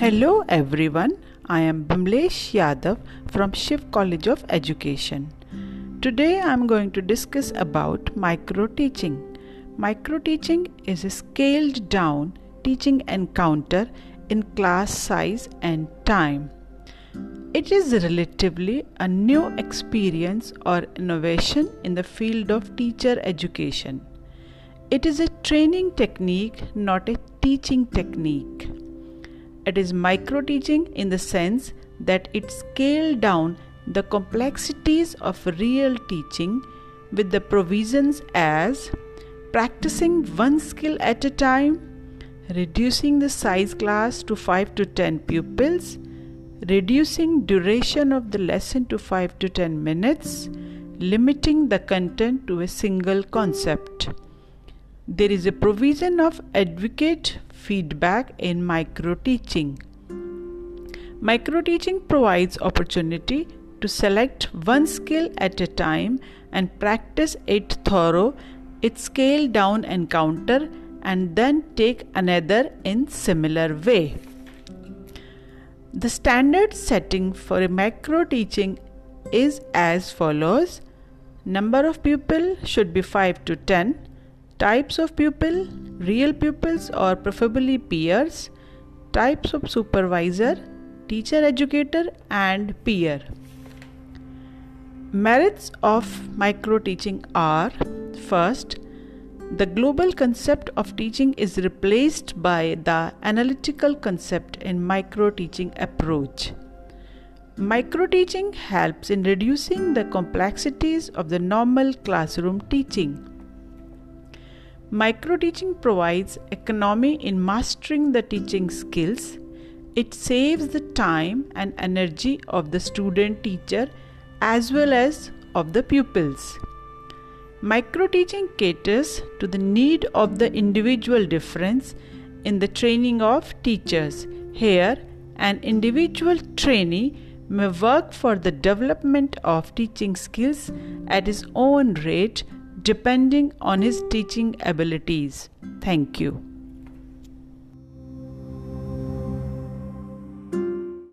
Hello everyone, I am Bimlesh Yadav from Shiv College of Education. Today I am going to discuss about micro teaching. Micro teaching is a scaled down teaching encounter in class size and time. It is relatively a new experience or innovation in the field of teacher education. It is a training technique, not a teaching technique. It is micro teaching in the sense that it scales down the complexities of real teaching with the provisions as practicing one skill at a time, reducing the size class to 5 to 10 pupils, reducing duration of the lesson to 5 to 10 minutes, limiting the content to a single concept. There is a provision of advocate feedback in micro teaching. Micro teaching provides opportunity to select one skill at a time and practice it thorough, it scale down encounter and then take another in similar way. The standard setting for a micro teaching is as follows number of pupil should be 5 to 10 Types of pupil real pupils or preferably peers. Types of supervisor teacher educator and peer. Merits of micro teaching are first, the global concept of teaching is replaced by the analytical concept in micro teaching approach. Micro teaching helps in reducing the complexities of the normal classroom teaching. Micro teaching provides economy in mastering the teaching skills. It saves the time and energy of the student teacher as well as of the pupils. Micro teaching caters to the need of the individual difference in the training of teachers. Here, an individual trainee may work for the development of teaching skills at his own rate depending on his teaching abilities. Thank you.